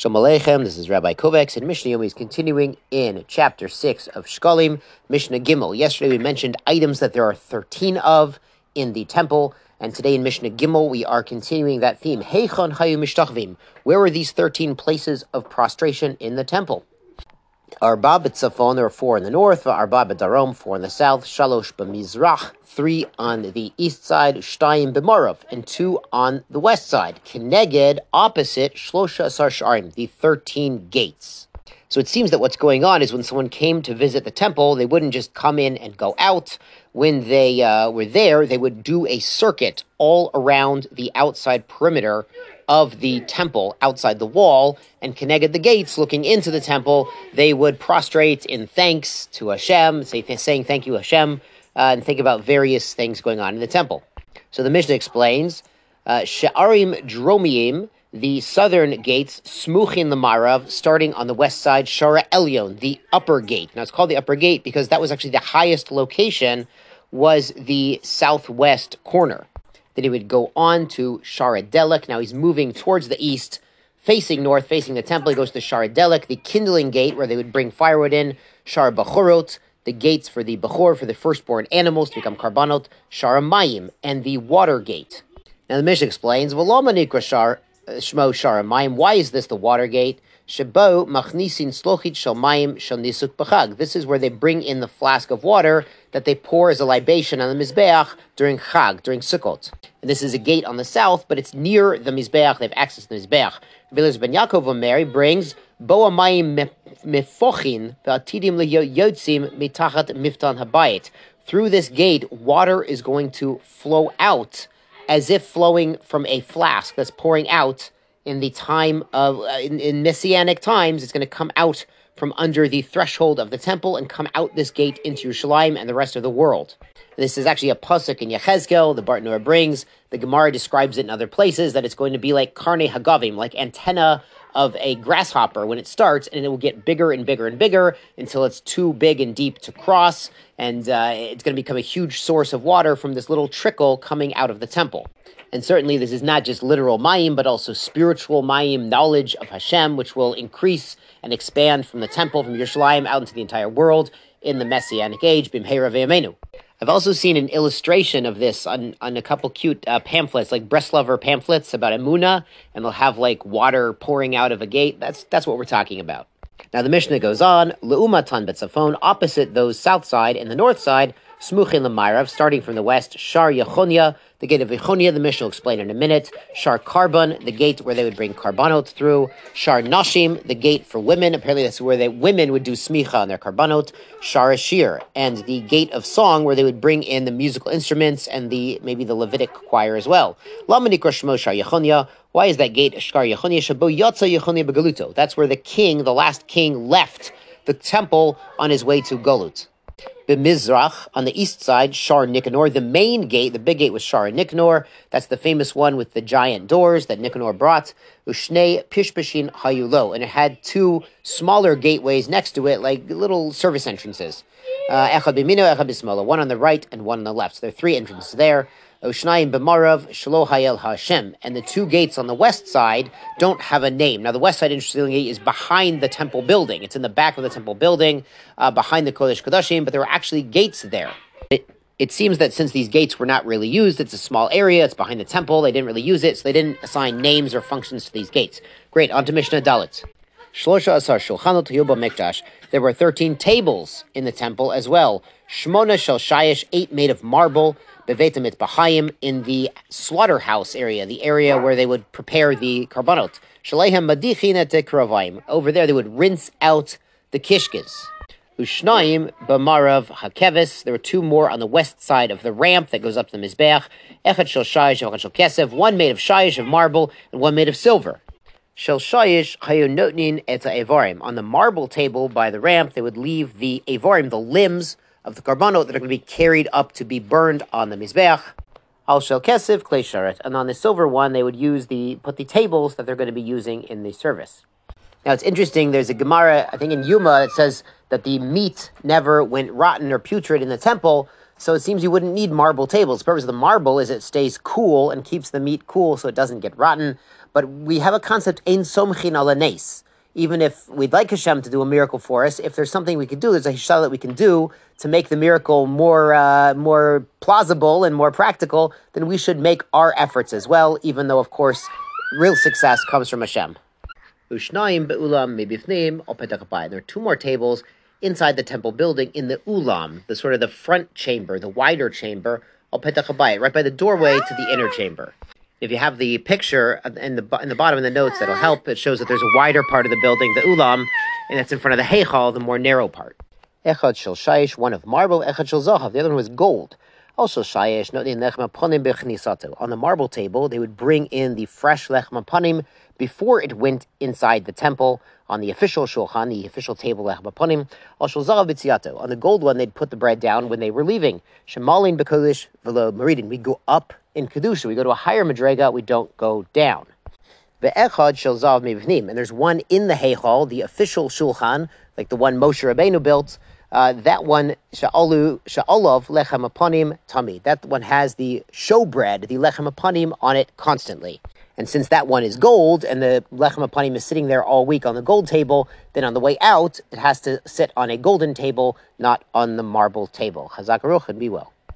Shalom Aleichem, this is Rabbi Kovacs, and Mishnah Yomi is continuing in chapter 6 of Shekalim, Mishnah Gimel. Yesterday we mentioned items that there are 13 of in the temple, and today in Mishnah Gimel we are continuing that theme. Heichon Hayu Mishtachvim. Where are these 13 places of prostration in the temple? Arba b'tzafon, there are four in the north. Arba b'darom, four in the south. Shalosh b'mizrach, three on the east side. Shtayim b'marav, and two on the west side. Keneged, opposite, shlosha asar sharim, the thirteen gates. So it seems that what's going on is when someone came to visit the temple, they wouldn't just come in and go out. When they uh, were there, they would do a circuit all around the outside perimeter of the temple outside the wall and connected the gates looking into the temple, they would prostrate in thanks to Hashem, say, saying thank you Hashem, uh, and think about various things going on in the temple. So the Mishnah explains, uh, Dromiim, the southern gates, Smuchin Lamarav, starting on the west side, Shara Elyon, the upper gate. Now it's called the upper gate because that was actually the highest location was the southwest corner. Then he would go on to Sharadelik. Now he's moving towards the east, facing north, facing the temple. He goes to Sharadelik, the kindling gate where they would bring firewood in. Shar Bachorot, the gates for the Bachor, for the firstborn animals to become Karbanot. Sharamayim, and the water gate. Now the Mishnah explains, Shar uh, Shmo Sharamayim. Why is this the water gate? Shebo machnisin slochit shalmayim shal nisuk b'chag. This is where they bring in the flask of water that they pour as a libation on the mizbeach during Chag, during Sukkot. And this is a gate on the south, but it's near the mizbeach. They have access to the mizbeach. Rabbi ben Yaakov Omer brings bo amayim mefochin v'atidim liyotzim mitachat miftan habayit. Through this gate, water is going to flow out as if flowing from a flask that's pouring out in the time of uh, in, in messianic times, it's going to come out from under the threshold of the temple and come out this gate into Yerushalayim and the rest of the world. This is actually a pasuk in Yechezkel, the Bartenura brings. The Gemara describes it in other places that it's going to be like karne hagavim, like antenna of a grasshopper when it starts, and it will get bigger and bigger and bigger until it's too big and deep to cross, and uh, it's going to become a huge source of water from this little trickle coming out of the temple. And certainly, this is not just literal mayim, but also spiritual mayim, knowledge of Hashem, which will increase and expand from the temple, from Yerushalayim, out into the entire world in the Messianic age, Bimheira Ve'amenu. I've also seen an illustration of this on, on a couple cute uh, pamphlets, like Breslover pamphlets about Emuna, and they'll have like water pouring out of a gate. That's that's what we're talking about. Now the Mishnah goes on, Le'umatan betzafon, opposite those south side and the north side, Smuchin Lamairav, starting from the west, Shar Yechonia, the gate of Yechonia, the Mishnah will explain in a minute. Shar Karbon, the gate where they would bring karbanot through. Shar Nashim, the gate for women. Apparently, that's where the women would do smicha on their karbanot. Shar Ashir, and the gate of song where they would bring in the musical instruments and the maybe the Levitic choir as well. Lamanikra Shmo Shar Yechonia. Why is that gate Shar Yechonia? Shabo Yatza Yechonia Begaluto. That's where the king, the last king, left the temple on his way to Golut. B'mizrach, on the east side, Shar Nicanor. The main gate, the big gate was Shar Nicanor. That's the famous one with the giant doors that Nicanor brought. Ushne Pishpashin Hayulo. And it had two smaller gateways next to it, like little service entrances. Uh, Echad Bismola. One on the right and one on the left. So there are three entrances there. Oshnayim B'marav, Hayel Hashem. And the two gates on the west side don't have a name. Now, the west side, interestingly, is behind the temple building. It's in the back of the temple building, uh, behind the Kodesh Kodashim, but there are actually gates there. It, it seems that since these gates were not really used, it's a small area, it's behind the temple, they didn't really use it, so they didn't assign names or functions to these gates. Great, on to Mishnah Dalet. There were 13 tables in the temple as well. Shmona Shel Shayish, eight made of marble. Bevetamit Bahayim in the slaughterhouse area, the area where they would prepare the karbanot. Shalehem Madichina Kravayim. Over there, they would rinse out the kishkas. Ushnaim Bamarav Hakevis. There were two more on the west side of the ramp that goes up to the Mizbeach. Echad Shel Shayish, Echad Shel Kesef. One made of Shayish, of marble, and one made of silver. Hayonotnin Et. On the marble table by the ramp, they would leave the Evarim, the limbs of the karbanot that are going to be carried up to be burned on the mizbeach. Al shel sharet, and on the silver one they would use the put the tables that they're going to be using in the service. Now it's interesting. There's a Gemara, I think in Yoma, that says that the meat never went rotten or putrid in the temple. So it seems you wouldn't need marble tables. The purpose of the marble is it stays cool and keeps the meat cool so it doesn't get rotten. But we have a concept, ein somchin ala nes. Even if we'd like Hashem to do a miracle for us, if there's something we can do, there's a hishal that we can do to make the miracle more uh, more plausible and more practical, then we should make our efforts as well, even though, of course, real success comes from Hashem. Be'ulam. There are two more tables inside the temple building in the ulam, the sort of the front chamber, the wider chamber, right by the doorway to the inner chamber. If you have the picture in the in the bottom of the notes, that'll help. It shows that there's a wider part of the building, the ulam, and that's in front of the heichal, the more narrow part. Echad shel shayish, one of marble. Echad shel zahav, the other one was gold. Also shayesh, not in Lechmapanim bechnisato. on the marble table, they would bring in the fresh lechem panim before it went inside the temple on the official shulchan, the official table lechem On the gold one, they'd put the bread down when they were leaving. Shemalin bekodesh velo maridin. We go up in kedusha. We go to a higher madrega. We don't go down. And there's one in the heichal, the official shulchan, like the one Moshe Rabbeinu built. Uh, that one, sha'alu, lechem apanim tami. That one has the showbread, the lechem apanim, on it constantly. And since that one is gold and the lechem apanim is sitting there all week on the gold table, then on the way out, it has to sit on a golden table, not on the marble table. Chazak and be well.